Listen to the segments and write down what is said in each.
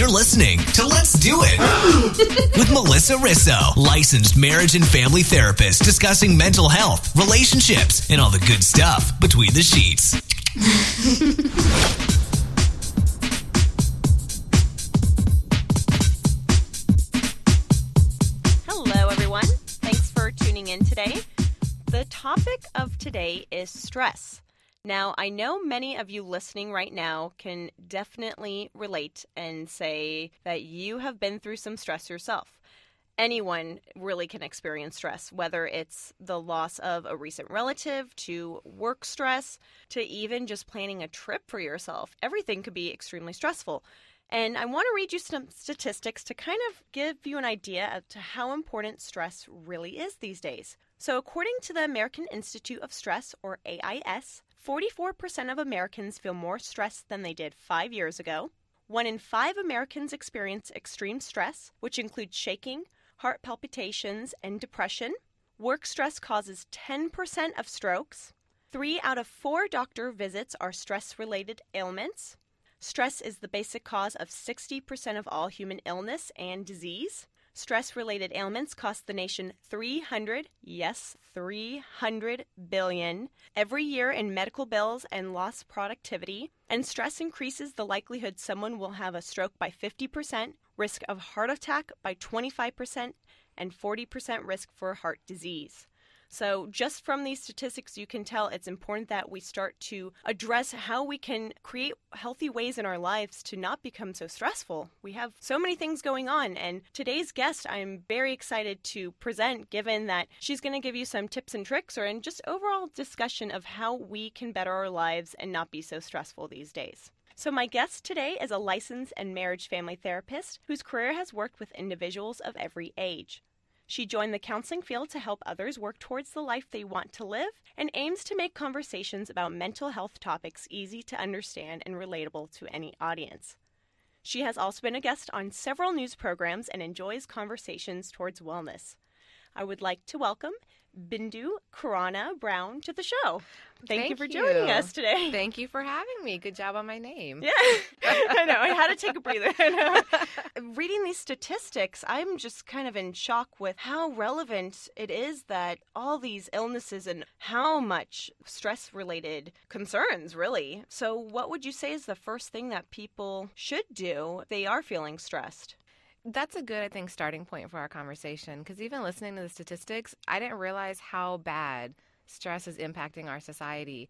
You're listening to Let's Do It with Melissa Risso, licensed marriage and family therapist, discussing mental health, relationships, and all the good stuff between the sheets. Hello, everyone. Thanks for tuning in today. The topic of today is stress. Now, I know many of you listening right now can definitely relate and say that you have been through some stress yourself. Anyone really can experience stress, whether it's the loss of a recent relative, to work stress, to even just planning a trip for yourself. Everything could be extremely stressful. And I want to read you some statistics to kind of give you an idea as to how important stress really is these days. So, according to the American Institute of Stress, or AIS, 44% of Americans feel more stressed than they did five years ago. One in five Americans experience extreme stress, which includes shaking, heart palpitations, and depression. Work stress causes 10% of strokes. Three out of four doctor visits are stress related ailments. Stress is the basic cause of 60% of all human illness and disease. Stress related ailments cost the nation 300, yes, 300 billion every year in medical bills and lost productivity. And stress increases the likelihood someone will have a stroke by 50%, risk of heart attack by 25%, and 40% risk for heart disease. So, just from these statistics, you can tell it's important that we start to address how we can create healthy ways in our lives to not become so stressful. We have so many things going on, and today's guest I'm very excited to present, given that she's going to give you some tips and tricks or in just overall discussion of how we can better our lives and not be so stressful these days. So, my guest today is a licensed and marriage family therapist whose career has worked with individuals of every age. She joined the counseling field to help others work towards the life they want to live and aims to make conversations about mental health topics easy to understand and relatable to any audience. She has also been a guest on several news programs and enjoys conversations towards wellness. I would like to welcome Bindu Khurana Brown to the show. Thank, Thank you for you. joining us today. Thank you for having me. Good job on my name. Yeah, I know. I had to take a breather. Reading these statistics, I'm just kind of in shock with how relevant it is that all these illnesses and how much stress related concerns, really. So, what would you say is the first thing that people should do if they are feeling stressed? That's a good, I think, starting point for our conversation because even listening to the statistics, I didn't realize how bad stress is impacting our society.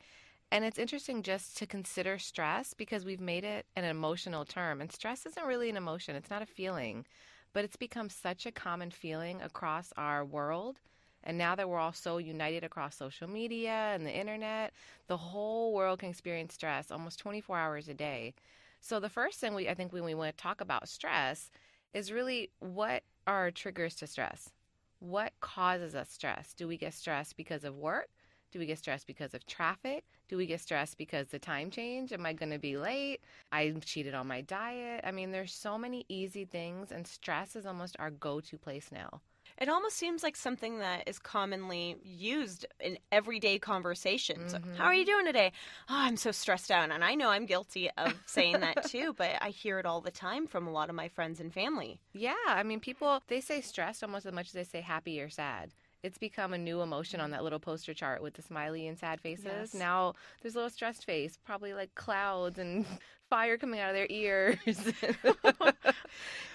And it's interesting just to consider stress because we've made it an emotional term. And stress isn't really an emotion, it's not a feeling, but it's become such a common feeling across our world. And now that we're all so united across social media and the internet, the whole world can experience stress almost 24 hours a day. So the first thing we I think when we want to talk about stress is really what are triggers to stress? What causes us stress? Do we get stressed because of work? Do we get stressed because of traffic? Do we get stressed because the time change? Am I going to be late? I cheated on my diet. I mean, there's so many easy things, and stress is almost our go to place now. It almost seems like something that is commonly used in everyday conversations. Mhm. How are you doing today? Oh, I'm so stressed out. And I know I'm guilty of saying that too, but I hear it all the time from a lot of my friends and family. Yeah, I mean, people, they say stressed almost as much as they say happy or sad. It's become a new emotion on that little poster chart with the smiley and sad faces. Yes. Now there's a little stressed face, probably like clouds and fire coming out of their ears.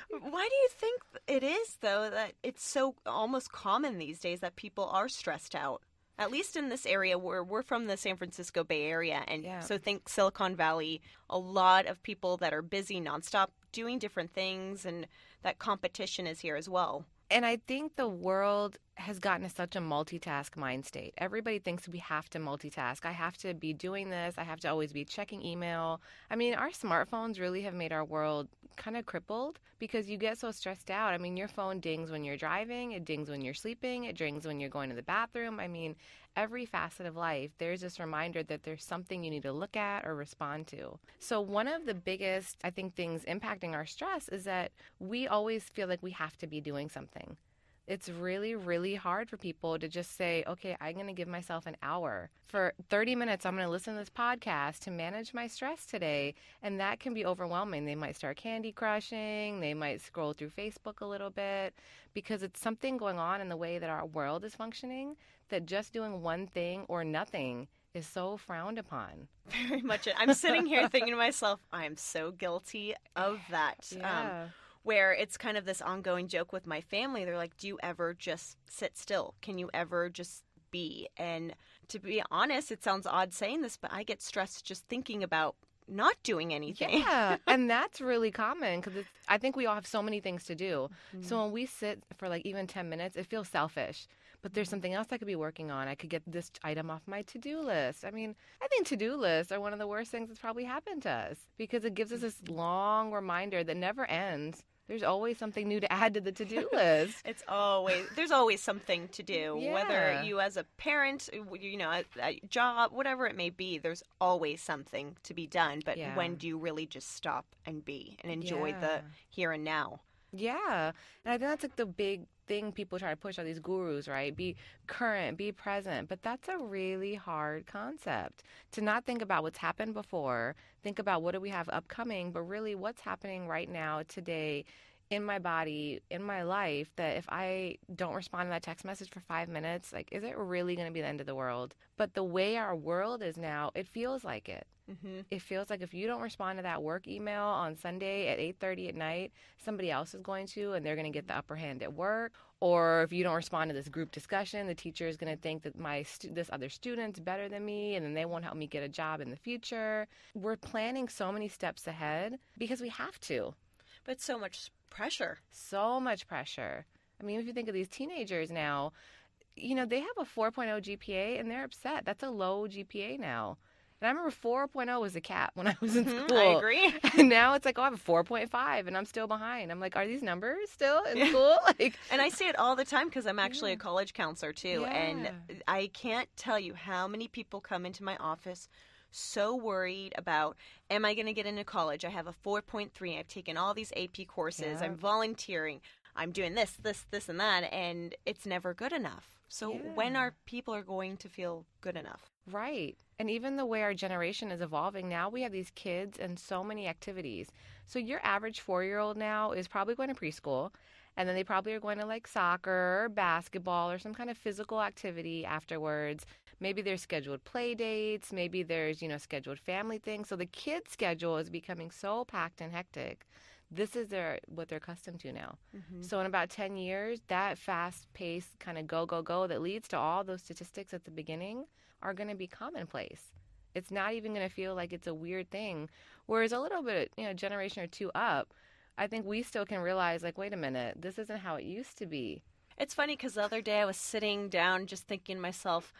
Why do you think it is, though, that it's so almost common these days that people are stressed out? At least in this area where we're from the San Francisco Bay Area. And Yeah. so think Silicon Valley, a lot of people that are busy nonstop doing different things, and that competition is here as well. And I think the world has gotten to such a multitask mind state. Everybody thinks we have to multitask. I have to be doing this. I have to always be checking email. I mean, our smartphones really have made our world kind of crippled because you get so stressed out. I mean, your phone dings when you're driving, it dings when you're sleeping, it dings when you're going to the bathroom. I mean, every facet of life, there's this reminder that there's something you need to look at or respond to. So, one of the biggest, I think, things impacting our stress is that we always feel like we have to be doing something. It's really, really hard for people to just say, okay, I'm going to give myself an hour. For 30 minutes, I'm going to listen to this podcast to manage my stress today. And that can be overwhelming. They might start candy crushing, they might scroll through Facebook a little bit because it's something going on in the way that our world is functioning that just doing one thing or nothing is so frowned upon. Very much. I'm sitting here thinking to myself, I'm so guilty of that. Um, Yeah. Where it's kind of this ongoing joke with my family. They're like, Do you ever just sit still? Can you ever just be? And to be honest, it sounds odd saying this, but I get stressed just thinking about not doing anything. Yeah, and that's really common because I think we all have so many things to do. So mm-hmm. when we sit for like even 10 minutes, it feels selfish. But there's mm-hmm. something else I could be working on. I could get this item off my to do list. I mean, I think to do lists are one of the worst things that's probably happened to us because it gives us mm-hmm. this long reminder that never ends. There's always something new to add to the to do list. It's always there's always something to do. Whether you as a parent, you know, a, a job, whatever it may be, there's always something to be done. But Yeah. when do you really just stop and be and enjoy Yeah. the here and now? Yeah. And I think that's like the big thing people try to push on these gurus, right? Be current, be present. But that's a really hard concept to not think about what's happened before, think about what do we have upcoming, but really what's happening right now, today. In my body, in my life, that if I don't respond to that text message for five minutes, like, is it really going to be the end of the world? But the way our world is now, it feels like it Mm-hmm. it feels like if you don't respond to that work email on Sunday at 8:30 at night, somebody else is going to and they're going to get the upper hand at work. Or if you don't respond to this group discussion, the teacher is going to think that my stu- this other student's better than me and then they won't help me get a job in the future. We're planning so many steps ahead because we have to. But so much pressure. So much pressure. I mean, if you think of these teenagers now, you know, they have a 4.0 GPA and they're upset. That's a low GPA now. And I remember 4.0 was a cap when I was in Mhm, school. I agree. And now it's like, oh, I have a 4.5 and I'm still behind. I'm like, are these numbers still in school? Like, And I see it all the time because I'm actually a college counselor too. And I can't tell you how many people come into my office so worried about am I going to get into college? I have a 4.3. I've taken all these AP courses. Yeah. I'm volunteering. I'm doing this, this, this, and that. And it's never good enough. So when are people are going to feel good enough? Right. And even the way our generation is evolving now, we have these kids and so many activities. So your average four year old now is probably going to preschool. And then they probably are going to like soccer or basketball or some kind of physical activity afterwards. Maybe there's scheduled play dates. Maybe there's, you know, scheduled family things. So the kids' schedule is becoming so packed and hectic. This is their what they're accustomed to now. Mm-hmm. So in about 10 years, that fast-paced kind of go go go that leads to all those statistics at the beginning are going to be commonplace. It's not even going to feel like it's a weird thing. Whereas a little bit, you know, generation or two up, I think we still can realize like wait a minute, this isn't how it used to be. It's funny because the other day I was sitting down just thinking to myself,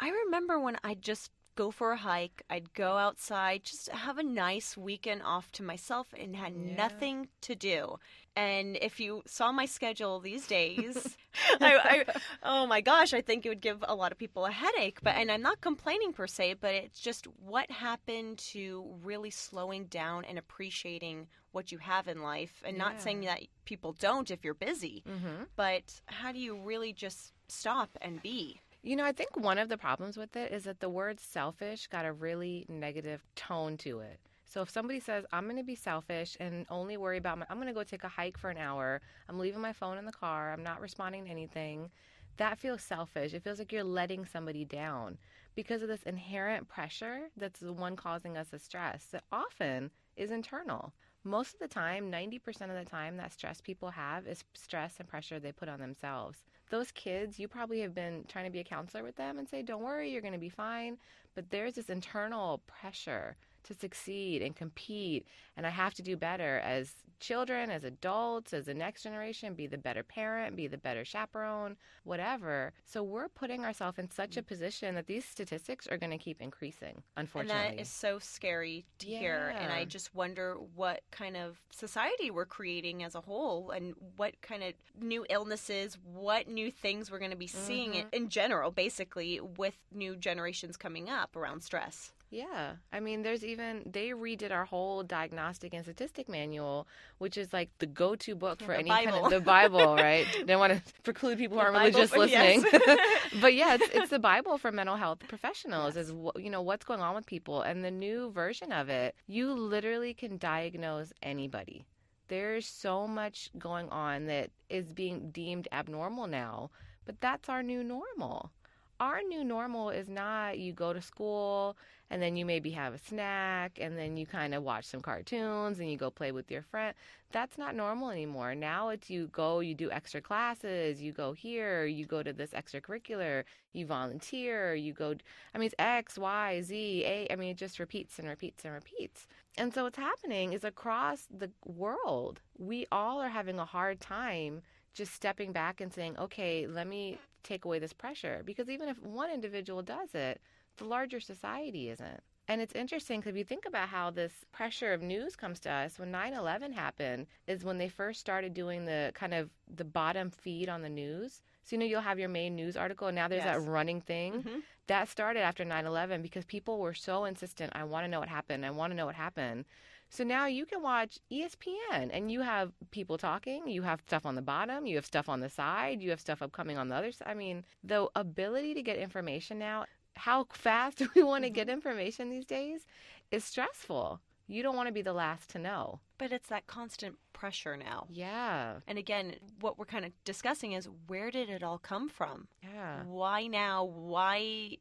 I remember when I'd just go for a hike, I'd go outside, just have a nice weekend off to myself and had Yeah. nothing to do. And if you saw my schedule these days, I, I, oh my gosh, I think it would give a lot of people a headache. But and I'm not complaining per se, but it's just what happened to really slowing down and appreciating what you have in life, and not saying that people don't if you're busy Mm-hmm. but how do you really just stop and be? You know, I think one of the problems with it is that the word selfish got a really negative tone to it. So if somebody says, I'm going to be selfish and only worry about my, I'm going to go take a hike for an hour, I'm leaving my phone in the car, I'm not responding to anything, that feels selfish. It feels like you're letting somebody down because of this inherent pressure that's the one causing us the stress that often is internal. Most of the time, 90% of the time, that stress people have is stress and pressure they put on themselves. Those kids, you probably have been trying to be a counselor with them and say, Don't worry, you're going to be fine. But there's this internal pressure to succeed and compete, and I have to do better as children, as adults, as the next generation, be the better parent, be the better chaperone, whatever. So we're putting ourselves in such a position that these statistics are going to keep increasing, unfortunately. And that is so scary to hear. And I just wonder what kind of society we're creating as a whole and what kind of new illnesses, what new things we're going to be seeing Mhm. in general, basically, with new generations coming up around stress. Yeah. I mean, there's even, they redid our whole diagnostic and statistic manual, which is like the go to book Yeah, for any kind of, the Bible, right? Don't want to preclude people who aren't religious Bible for- yes. listening. but yeah, it's, it's the Bible for mental health professionals, is, you know, what's going on with people. And the new version of it, you literally can diagnose anybody. There's so much going on that is being deemed abnormal now, but that's our new normal our new normal is not you go to school and then you maybe have a snack and then you kind of watch some cartoons and you go play with your friend. That's not normal anymore. Now it's you go, you do extra classes, you go here, you go to this extracurricular, you volunteer, you go. I mean, it's X, Y, Z, A. I mean, it just repeats and repeats and repeats. And so what's happening is across the world, we all are having a hard time just stepping back and saying, okay, let me take away this pressure. Because even if one individual does it, the larger society isn't. And it's interesting because if you think about how this pressure of news comes to us, when 9 11 happened, is when they first started doing the kind of the bottom feed on the news. So, you know, you'll have your main news article, and now there's Yes. that running thing. Mhm. That started after 9 11 because people were so insistent, I want to know what happened. I want to know what happened. So now you can watch ESPN and you have people talking, you have stuff on the bottom, you have stuff on the side, you have stuff upcoming on the other side. I mean, the ability to get information now, how fast do we want to get mm-hmm. information these days is stressful. You don't want to be the last to know. But it's that constant pressure now. Yeah. And again, what we're kind of discussing is where did it all come from? Yeah. Why now? Why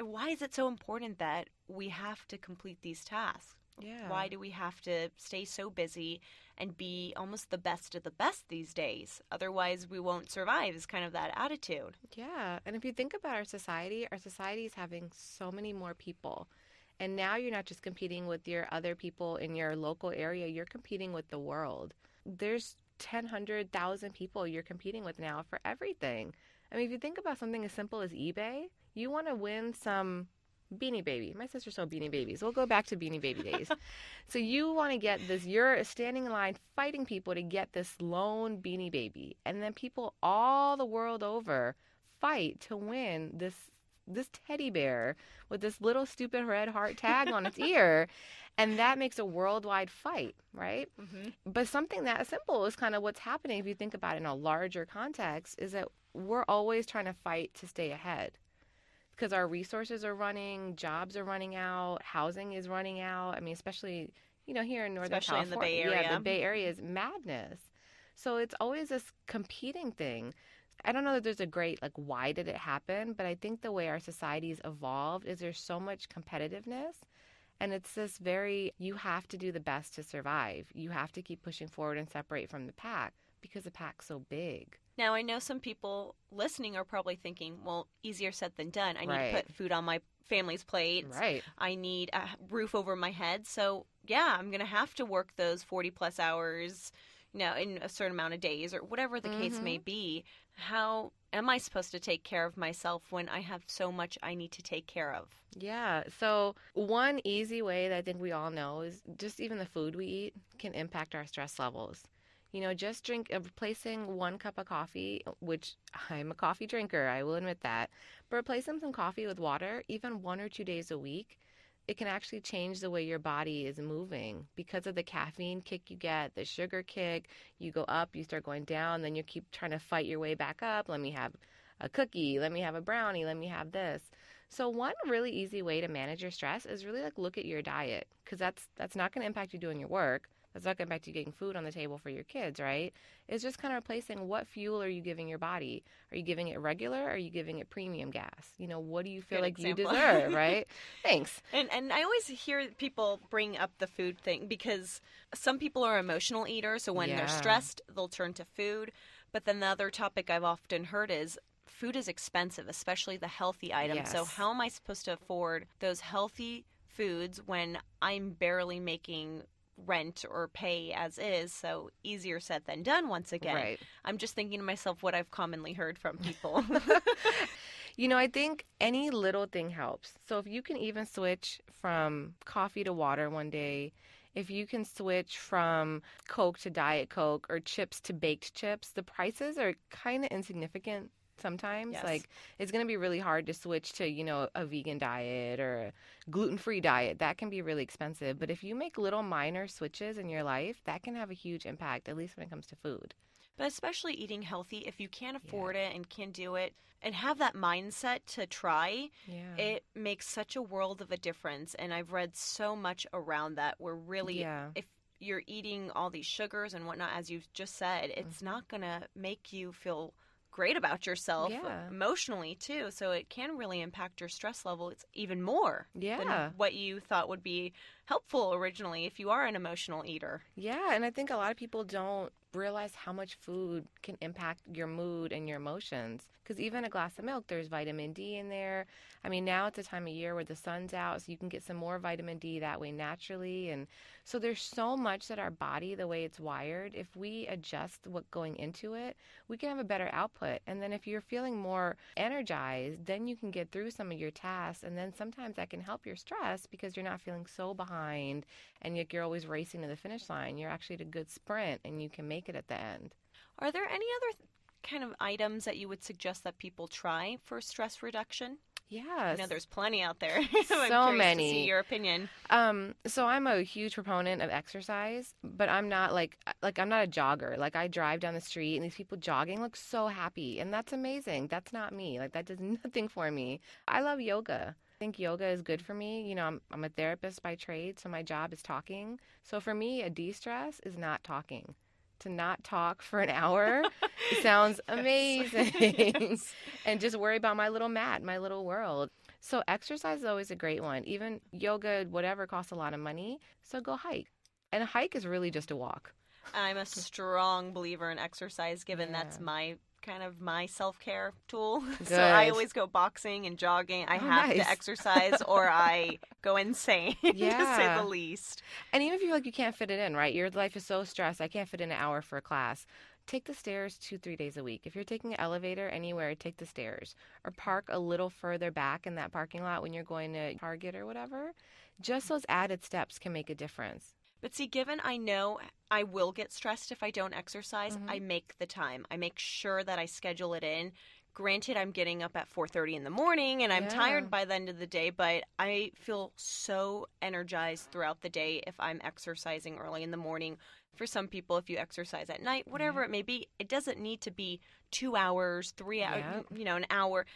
why is it so important that we have to complete these tasks? Yeah. Why do we have to stay so busy and be almost the best of the best these days? Otherwise, we won't survive, is kind of that attitude. Yeah. And if you think about our society, our society is having so many more people. And now you're not just competing with your other people in your local area, you're competing with the world. There's 10, 100,000 people you're competing with now for everything. I mean, if you think about something as simple as eBay, you want to win some Beanie Baby. My sister sold Beanie Babies. We'll go back to Beanie Baby days. so you want to get this, you're standing in line fighting people to get this lone Beanie Baby. And then people all the world over fight to win this this teddy bear with this little stupid red heart tag on its ear and that makes a worldwide fight right Mm-hmm. but something that simple is kind of what's happening if you think about it in a larger context is that we're always trying to fight to stay ahead because our resources are running jobs are running out housing is running out i mean especially you know here in northern Especially in the Bay California. yeah the bay area mm-hmm. is madness so it's always this competing thing I don't know that there's a great like why did it happen, but I think the way our society's evolved is there's so much competitiveness and it's this very you have to do the best to survive. You have to keep pushing forward and separate from the pack because the pack's so big. Now, I know some people listening are probably thinking, well, easier said than done. I need Right. to put food on my family's plate. Right. I need a roof over my head. So, yeah, I'm going to have to work those 40 plus hours, you know, in a certain amount of days or whatever the case may mm-hmm. be. How am I supposed to take care of myself when I have so much I need to take care of? Yeah. So, one easy way that I think we all know is just even the food we eat can impact our stress levels. You know, just drink, uh, replacing one cup of coffee, which I'm a coffee drinker, I will admit that, but replacing some coffee with water, even one or two days a week, it can actually change the way your body is moving because of the caffeine kick you get, the sugar kick. You go up, you start going down, then you keep trying to fight your way back up. Let me have a cookie, let me have a brownie, let me have this. So one really easy way to manage your stress is really like look at your diet because that's that's not going to impact you doing your work. That's not going back to getting food on the table for your kids, right? It's just kind of replacing what fuel are you giving your body? Are you giving it regular? Or are you giving it premium gas? You know, what do you feel Good like example. you deserve, right? Thanks. And and I always hear people bring up the food thing because some people are emotional eaters, so when Yeah. they're stressed, they'll turn to food. But then the other topic I've often heard is food is expensive, especially the healthy items. So how am I supposed to afford those healthy foods when I'm barely making rent or pay as is? So easier said than done once again. Right. I'm just thinking to myself what I've commonly heard from people. You know, I think any little thing helps. So if you can even switch from coffee to water one day, if you can switch from Coke to Diet Coke or chips to baked chips, the prices are kind of insignificant sometimes. Yes. Like it's going to be really hard to switch to, you know, a vegan diet or a gluten-free diet. That can be really expensive, but if you make little minor switches in your life, that can have a huge impact at least when it comes to food. But especially eating healthy, if you can't afford it and can do it and have that mindset to try, Yeah. it makes such a world of a difference. And I've read so much around that where really, Yeah. if you're eating all these sugars and whatnot, as you just said, mm. it's not going to make you feel great about yourself Yeah. emotionally too so it can really impact your stress level it's even more Yeah. than what you thought would be helpful originally if you are an emotional eater Yeah, and I think a lot of people don't realize how much food can impact your mood and your emotions. Because even a glass of milk, there's vitamin D in there. I mean, now it's a time of year where the sun's out, so you can get some more vitamin D that way naturally. And so there's so much that our body, the way it's wired, if we adjust what going into it, we can have a better output. And then if you're feeling more energized, then you can get through some of your tasks. And then sometimes that can help your stress because you're not feeling so behind and yet you're always racing to the finish line. You're actually at a good sprint and you can make it at the end. are there any other th- kind of items that you would suggest that people try for stress reduction Yes. I know there's plenty out there. So many. see your opinion. Um, so I'm a huge proponent of exercise, but I'm not like like I'm not a jogger. Like I drive down the street and these people jogging look so happy, and that's amazing. That's not me. Like that does nothing for me. I love yoga. I think yoga is good for me. You know, I'm I'm a therapist by trade, so my job is talking. So for me, a de-stress is not talking. To not talk for an hour sounds amazing. and just worry about my little mat, my little world. So exercise is always a great one. Even yoga, whatever, costs a lot of money. So go hike. And a hike is really just a walk. I'm a strong believer in exercise, given that's my kind of my self care tool. so I always go boxing and jogging. I Oh, have nice. to exercise, or I go insane, to say the least. And even if you feel like you can't fit it in, right? Your life is so stressed, I can't fit in an hour for a class. Take the stairs two, three days a week. If you're taking an elevator anywhere, take the stairs. Or park a little further back in that parking lot when you're going to Target or whatever. Just those added steps can make a difference. But see, given I know I will get stressed if I don't exercise, Mhm. I make the time. I make sure that I schedule it in. Granted, I'm getting up at 4:30 in the morning and I'm Yeah. tired by the end of the day, but I feel so energized throughout the day if I'm exercising early in the morning. For some people, if you exercise at night, whatever it may be, it doesn't need to be two hours, three hours, Yep. you know, an hour.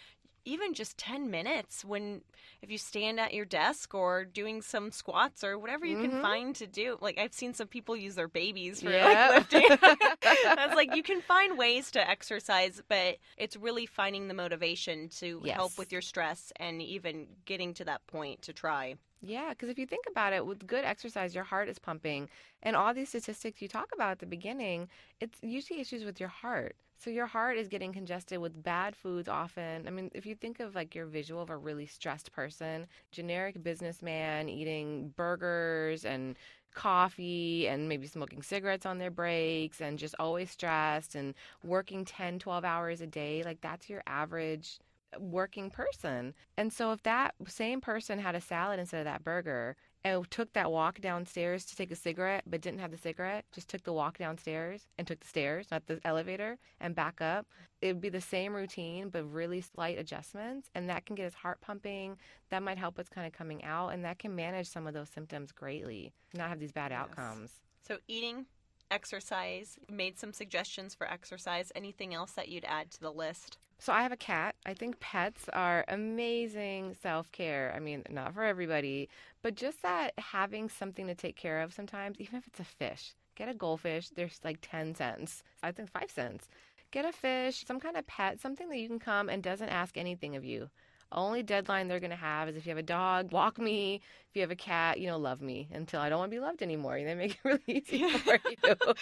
Even just 10 minutes when, if you stand at your desk or doing some squats or whatever you can Mhm. find to do. Like, I've seen some people use their babies for Yep. like lifting. That's like, you can find ways to exercise, but it's really finding the motivation to help with your stress and even getting to that point to try. Yeah, because if you think about it, with good exercise, your heart is pumping. And all these statistics you talk about at the beginning, it's usually issues with your heart. So your heart is getting congested with bad foods often. I mean, if you think of like your visual of a really stressed person, generic businessman eating burgers and coffee and maybe smoking cigarettes on their breaks and just always stressed and working 10, 12 hours a day, like that's your average working person. And so if that same person had a salad instead of that burger and took that walk downstairs to take a cigarette but didn't have the cigarette, just took the walk downstairs and took the stairs, not the elevator, and back up, it would be the same routine but really slight adjustments and that can get his heart pumping. That might help what's kind of coming out and that can manage some of those symptoms greatly, not have these bad Yes. outcomes. So, eating, exercise, made some suggestions for exercise. Anything else that you'd add to the list? So I have a cat. I think pets are amazing self-care. I mean, not for everybody, but just that having something to take care of sometimes, even if it's a fish. Get a goldfish, there's like 10 cents. I think 5 cents. Get a fish, some kind of pet, something that you can come and doesn't ask anything of you. Only deadline they're going to have is if you have a dog, walk me. If you have a cat, you know, love me until I don't want to be loved anymore. They make it really easy for you.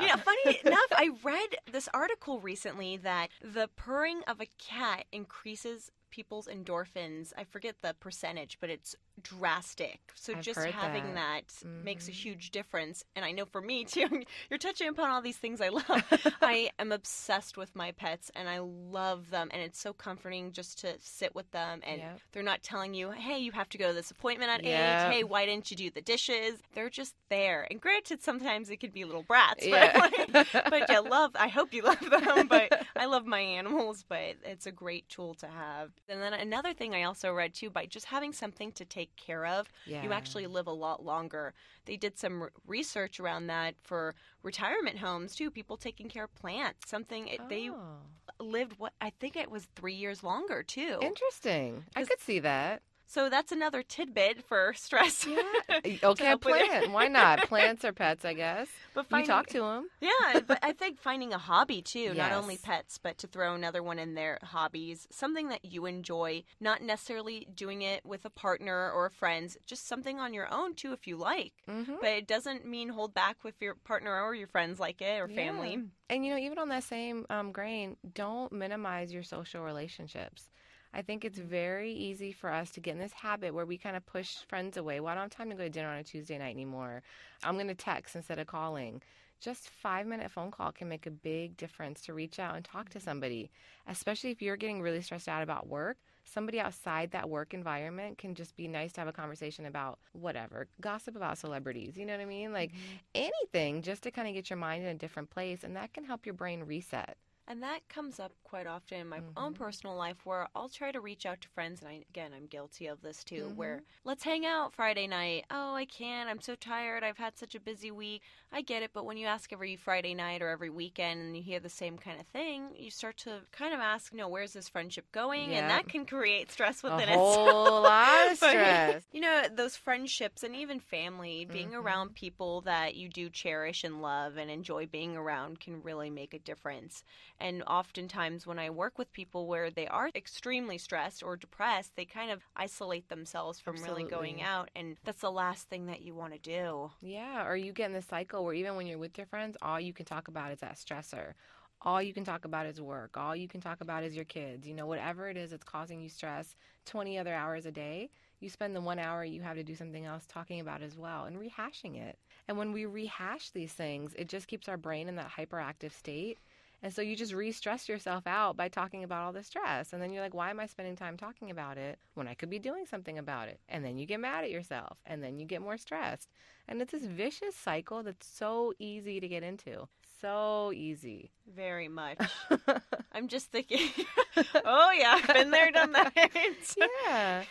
You know, funny enough, I read this article recently that the purring of a cat increases people's endorphins. I forget the percentage, but it's drastic. So I've just having that. that, makes a Mhm. huge difference. And I know for me too, you're touching upon all these things I love. I am obsessed with my pets and I love them. And it's so comforting just to sit with them and Yep. they're not telling you, hey, you have to go to this appointment at Yep. eight. Hey, why didn't you do the dishes? They're just there. And granted, sometimes it could be little brats. But, Yeah. like, but yeah, love, I hope you love them. But I love my animals, but it's a great tool to have. And then another thing I also read too, by just having something to take care of, Yeah. you actually live a lot longer. They did some r- research around that for retirement homes too. People taking care of plants, something it- they Oh, lived. What I think it was three years longer too. interesting. I could see that. So that's another tidbit for stress. Yeah. okay, plant. Why not? Plants are pets, I guess. but You talk to them. Yeah, but I think finding a hobby too, not only pets, but to throw another one in there, hobbies, something that you enjoy, not necessarily doing it with a partner or friends, just something on your own too if you like. hmm But it doesn't mean hold back with your partner or your friends like it or family. Yeah. And you know, even on that same um, grain, don't minimize your social relationships. I think it's very easy for us to get in this habit where we kind of push friends away. Well, I don't have time to go to dinner on a Tuesday night anymore. I'm going to text instead of calling. Just five minute phone call can make a big difference to reach out and talk to somebody, especially if you're getting really stressed out about work. Somebody outside that work environment can just be nice to have a conversation about whatever, gossip about celebrities. You know what I mean? Like mm-hmm. anything just to kind of get your mind in a different place, and that can help your brain reset. And that comes up quite often in my own Mhm. personal life where I'll try to reach out to friends. And I, again, I'm guilty of this too, Mhm. where let's hang out Friday night. Oh, I can't. I'm so tired. I've had such a busy week. I get it. But when you ask every Friday night or every weekend and you hear the same kind of thing, you start to kind of ask, no, where's this friendship going? And that can create stress within A whole lot of stress. you know, those friendships and even family, being Mhm. around people that you do cherish and love and enjoy being around can really make a difference. And oftentimes, when I work with people where they are extremely stressed or depressed, they kind of isolate themselves from really going out. And that's the last thing that you want to do. Yeah, or you get in this cycle where even when you're with your friends, all you can talk about is that stressor. All you can talk about is work. All you can talk about is your kids. You know, whatever it is that's causing you stress 20 other hours a day, you spend the one hour you have to do something else talking about as well and rehashing it. And when we rehash these things, it just keeps our brain in that hyperactive state. And so you just re stress yourself out by talking about all the stress. And then you're like, why am I spending time talking about it when I could be doing something about it? And then you get mad at yourself and then you get more stressed. And it's this vicious cycle that's so easy to get into. So easy. Very much. I'm just thinking, oh, yeah, I've been there, done that. yeah.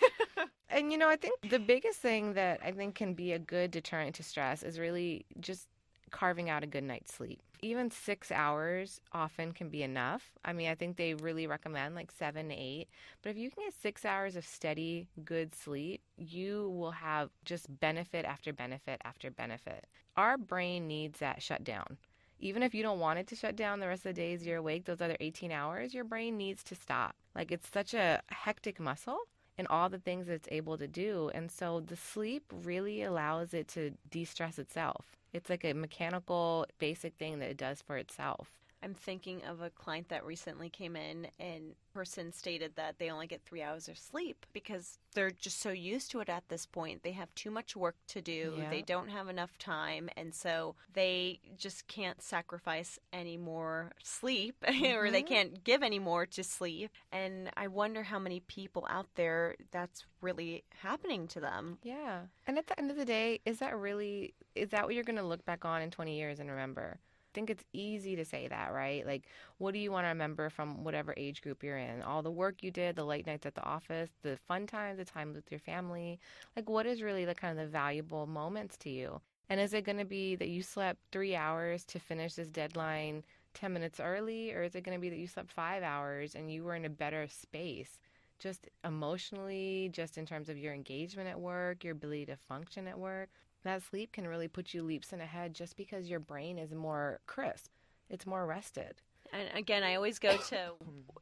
And you know, I think the biggest thing that I think can be a good deterrent to stress is really just carving out a good night's sleep. Even six hours often can be enough. I mean, I think they really recommend like seven to eight. But if you can get six hours of steady, good sleep, you will have just benefit after benefit after benefit. Our brain needs that shutdown. Even if you don't want it to shut down the rest of the days you're awake, those other 18 hours, your brain needs to stop. Like it's such a hectic muscle and all the things it's able to do. And so the sleep really allows it to de stress itself. It's like a mechanical, basic thing that it does for itself. I'm thinking of a client that recently came in and person stated that they only get three hours of sleep because they're just so used to it at this point. They have too much work to do. Yeah. They don't have enough time. And so they just can't sacrifice any more sleep or they Mhm. can't give any more to sleep. And I wonder how many people out there that's really happening to them. Yeah. And at the end of the day, is that really, is that what you're going to look back on in 20 years and remember? Think it's easy to say that, right? Like, what do you want to remember from whatever age group you're in? All the work you did, the late nights at the office, the fun times, the time with your family. Like, what is really the kind of the valuable moments to you? And is it going to be that you slept three hours to finish this deadline 10 minutes early? Or is it going to be that you slept five hours and you were in a better space? Just emotionally, just in terms of your engagement at work, your ability to function at work that sleep can really put you leaps in ahead just because your brain is more crisp. It's more rested. And again, I always go to,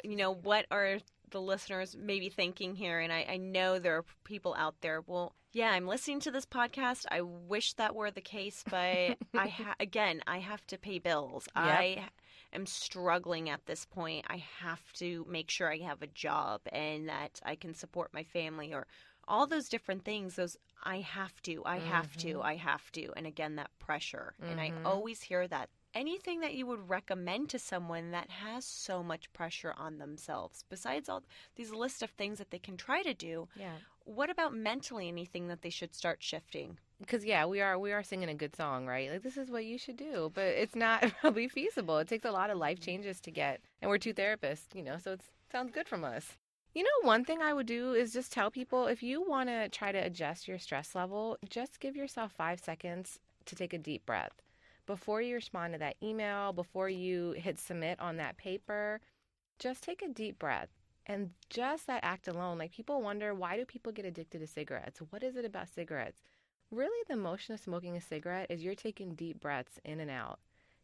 you know, what are the listeners maybe thinking here? And I, I know there are people out there. Well, Yeah, I'm listening to this podcast. I wish that were the case, but I ha- again, I have to pay bills. Yep. I am struggling at this point. I have to make sure I have a job and that I can support my family or all those different things. Those I have to, I have to, I have to. And again, that pressure. And I Mhm. always hear that. Anything that you would recommend to someone that has so much pressure on themselves, besides all these list of things that they can try to do, Yeah. what about mentally anything that they should start shifting? Because yeah, we are we are singing a good song, right? Like this is what you should do, but it's not probably feasible. It takes a lot of life changes to get, and we're two therapists, you know, so it sounds good from us. You know, one thing I would do is just tell people if you want to try to adjust your stress level, just give yourself five seconds to take a deep breath before you respond to that email, before you hit submit on that paper. Just take a deep breath. And just that act alone, like people wonder why do people get addicted to cigarettes? What is it about cigarettes? Really, the motion of smoking a cigarette is you're taking deep breaths in and out.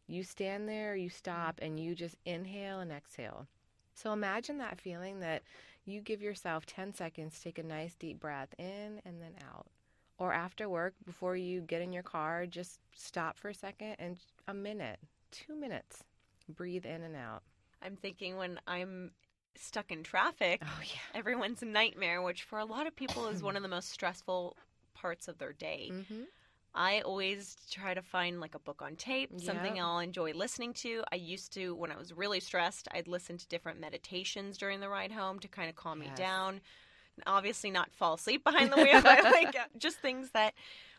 You stand there, you mm. stop, and you just inhale and exhale. So imagine that feeling that you give yourself 10 seconds, take a nice deep breath in and then out. Or after work, before you get in your car, just stop for a second and a minute, two minutes, breathe in and out. I'm thinking when I'm stuck in traffic, Oh, yeah. everyone's nightmare, which for a lot of people is one of the most stressful parts of their day. Mm-hmm. I always try to find like a book on tape, something Yep. I'll enjoy listening to. I used to, when I was really stressed, I'd listen to different meditations during the ride home to kind of calm me down. And obviously, not fall asleep behind the wheel, but like just things that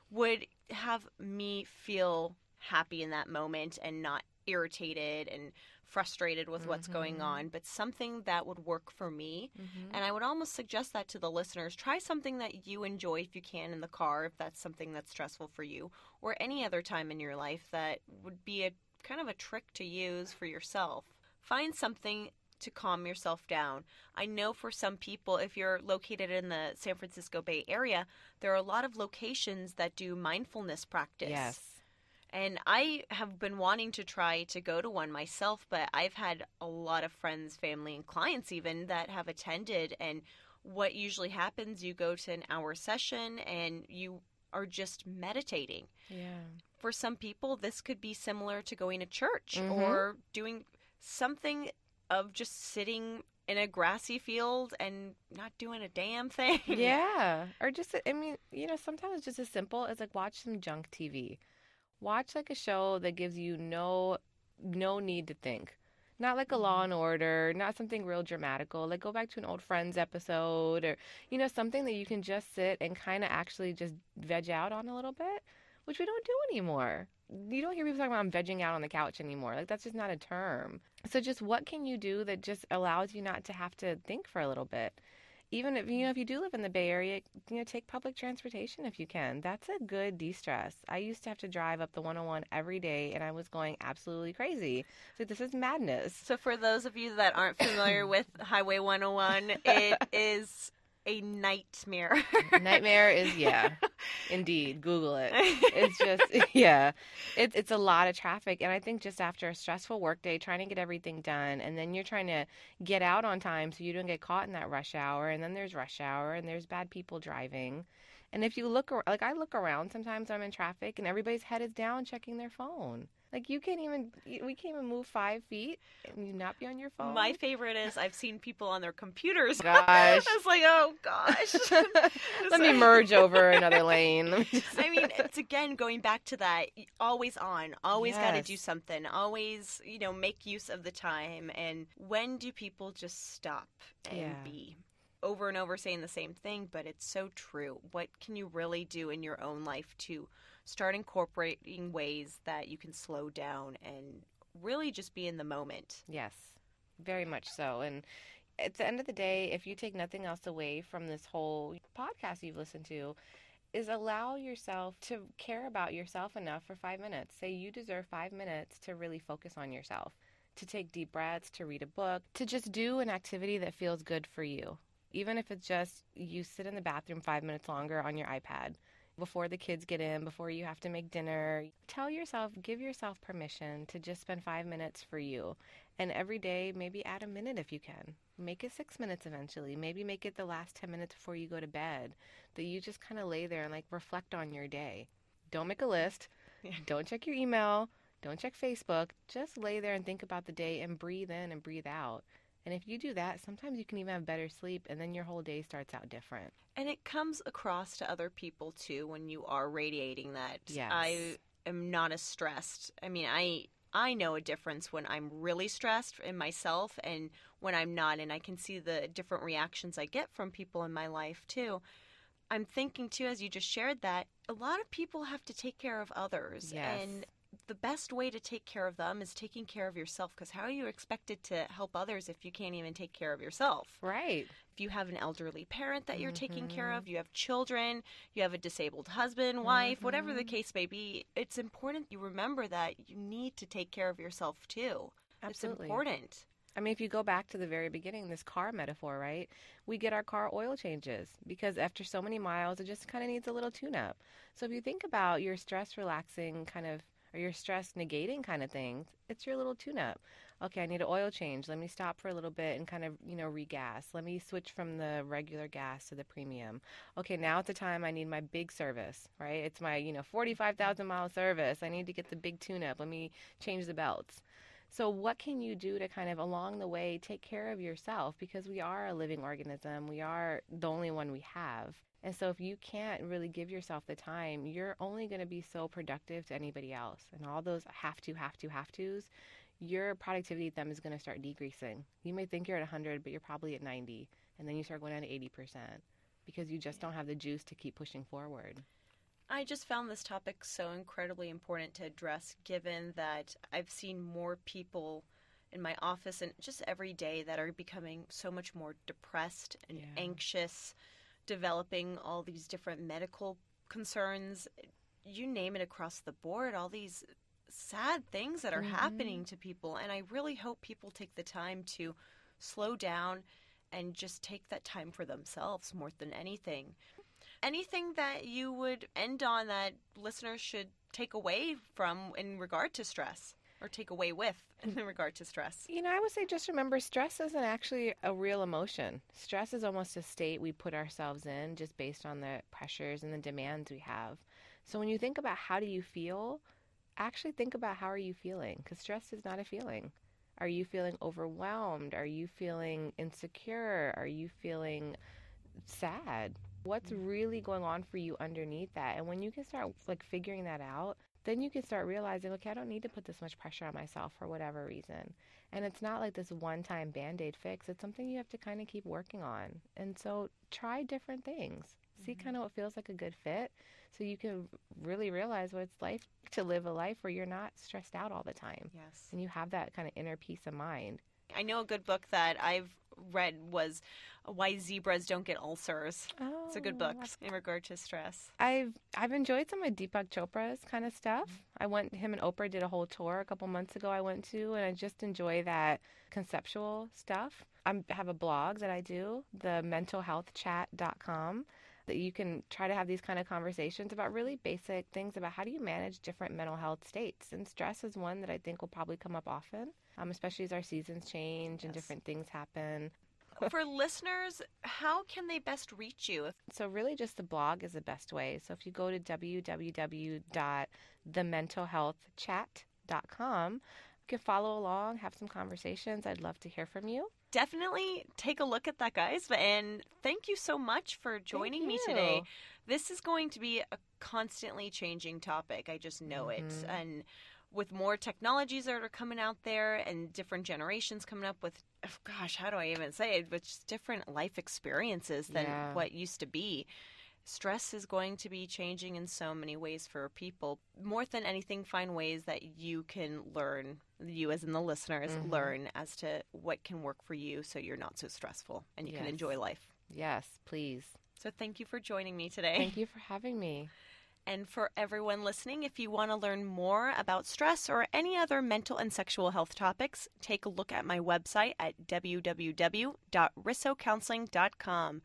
would have me feel happy in that moment and not irritated and frustrated with what's going Mhm. on, but something that would work for me. Mm-hmm. And I would almost suggest that to the listeners. Try something that you enjoy if you can in the car, if that's something that's stressful for you, or any other time in your life that would be a kind of a trick to use for yourself. Find something to calm yourself down. I know for some people, if you're located in the San Francisco Bay Area, there are a lot of locations that do mindfulness practice. Yes. And I have been wanting to try to go to one myself, but I've had a lot of friends, family, and clients even that have attended. And what usually happens, you go to an hour session and you are just meditating. Yeah. For some people, this could be similar to going to church Mhm. or doing something of just sitting in a grassy field and not doing a damn thing. Yeah. Or just, I mean, you know, sometimes it's just as simple as like watch some junk TV. Watch like a show that gives you no no need to think. Not like a Law mm-hmm. and Order, not something real dramatical. Like go back to an old Friends episode or you know something that you can just sit and kind of actually just veg out on a little bit, which we don't do anymore. You don't hear people talking about I'm vegging out on the couch anymore. Like that's just not a term. So just what can you do that just allows you not to have to think for a little bit? Even if you know if you do live in the Bay Area, you know take public transportation if you can. That's a good de-stress. I used to have to drive up the 101 every day, and I was going absolutely crazy. So this is madness. So, for those of you that aren't familiar with Highway 101, it is a nightmare. Nightmare is yeah, indeed. Google it. It's just yeah, it's it's a lot of traffic, and I think just after a stressful workday, trying to get everything done, and then you're trying to get out on time so you don't get caught in that rush hour, and then there's rush hour, and there's bad people driving. And if you look, like I look around sometimes when I'm in traffic, and everybody's head is down checking their phone. Like you can't even, we can't even move five feet and you not be on your phone. My favorite is I've seen people on their computers. Gosh. I was like, oh gosh. Let me merge over another lane. I mean, it's again going back to that always on, always got to do something, always, you know, make use of the time. And when do people just stop and Yeah. be? Over and over saying the same thing, but it's so true. What can you really do in your own life to start incorporating ways that you can slow down and really just be in the moment? Yes, very much so. And at the end of the day, if you take nothing else away from this whole podcast you've listened to, is allow yourself to care about yourself enough for five minutes. Say you deserve five minutes to really focus on yourself, to take deep breaths, to read a book, to just do an activity that feels good for you. Even if it's just you sit in the bathroom five minutes longer on your iPad. Before the kids get in, before you have to make dinner. Tell yourself, give yourself permission to just spend five minutes for you. And every day, maybe add a minute if you can. Make it six minutes eventually. Maybe make it the last 10 minutes before you go to bed. That you just kind of lay there and like reflect on your day. Don't make a list. Yeah. Don't check your email. Don't check Facebook. Just lay there and think about the day and breathe in and breathe out. And if you do that, sometimes you can even have better sleep and then your whole day starts out different. And it comes across to other people too when you are radiating that. Yes. I am not as stressed. I mean, I I know a difference when I'm really stressed in myself and when I'm not and I can see the different reactions I get from people in my life too. I'm thinking too as you just shared that a lot of people have to take care of others Yes. and the best way to take care of them is taking care of yourself because how are you expected to help others if you can't even take care of yourself? Right. If you have an elderly parent that you're taking care Mhm. of, you have children, you have a disabled husband, wife, whatever the Mhm. case may be, it's important you remember that you need to take care of yourself too. Absolutely. It's important. I mean, if you go back to the very beginning, this car metaphor, right? We get our car oil changes because after so many miles, it just kind of needs a little tune up. So if you think about your stress relaxing kind of, or your stress negating kind of things, it's your little tune up. Okay, I need an oil change. Let me stop for a little bit and kind of, you know, regas. Let me switch from the regular gas to the premium. Okay, now at the time I need my big service, right? It's my, you know, 45,000 mile service. I need to get the big tune up. Let me change the belts. So, what can you do to kind of along the way take care of yourself? Because we are a living organism, we are the only one we have. And so, if you can't really give yourself the time, you're only going to be so productive to anybody else. And all those have to, have to, have to's, your productivity of them is going to start decreasing. You may think you're at 100, but you're probably at 90. And then you start going down to 80% because you just don't have the juice to keep pushing forward. I just found this topic so incredibly important to address given that I've seen more people in my office and just every day that are becoming so much more depressed and Yeah. anxious, developing all these different medical concerns. You name it across the board, all these sad things that are Mhm. happening to people. And I really hope people take the time to slow down and just take that time for themselves more than anything. Anything that you would end on that listeners should take away from in regard to stress or take away with in regard to stress? You know, I would say just remember stress isn't actually a real emotion. Stress is almost a state we put ourselves in just based on the pressures and the demands we have. So when you think about how do you feel, actually think about how are you feeling because stress is not a feeling. Are you feeling overwhelmed? Are you feeling insecure? Are you feeling sad? What's really going on for you underneath that? And when you can start like figuring that out, then you can start realizing, okay, I don't need to put this much pressure on myself for whatever reason. And it's not like this one time band aid fix, it's something you have to kind of keep working on. And so try different things, see mm-hmm. kind of what feels like a good fit so you can really realize what it's like to live a life where you're not stressed out all the time Yes. and you have that kind of inner peace of mind. I know a good book that I've read was Why Zebras Don't Get Ulcers. Oh, It's a good oh, book in regard to stress. I've I've enjoyed some of Deepak Chopra's kind of stuff. I went him and Oprah did a whole tour a couple months ago. I went to, and I just enjoy that conceptual stuff. I have a blog that I do, the mentalhealthchat.com, that you can try to have these kind of conversations about really basic things about how do you manage different mental health states. And stress is one that I think will probably come up often, um, especially as our seasons change and different things happen. For listeners, how can they best reach you? So really just the blog is the best way. So if you go to www.thementalhealthchat.com, you can follow along, have some conversations. I'd love to hear from you. Definitely take a look at that, guys. And thank you so much for joining me today. This is going to be a constantly changing topic. I just know it. Mhm. And with more technologies that are coming out there and different generations coming up with, oh gosh, how do I even say it? But just different life experiences than Yeah. what used to be. Stress is going to be changing in so many ways for people. More than anything, find ways that you can learn, you as in the listeners, Mhm. learn as to what can work for you so you're not so stressful and you can enjoy life. Yes, please. So thank you for joining me today. Thank you for having me. And for everyone listening, if you want to learn more about stress or any other mental and sexual health topics, take a look at my website at www.rissocounseling.com.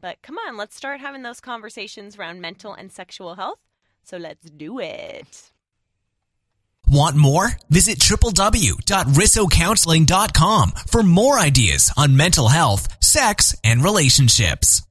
But come on, let's start having those conversations around mental and sexual health. So let's do it. Want more? Visit www.rissocounseling.com for more ideas on mental health, sex, and relationships.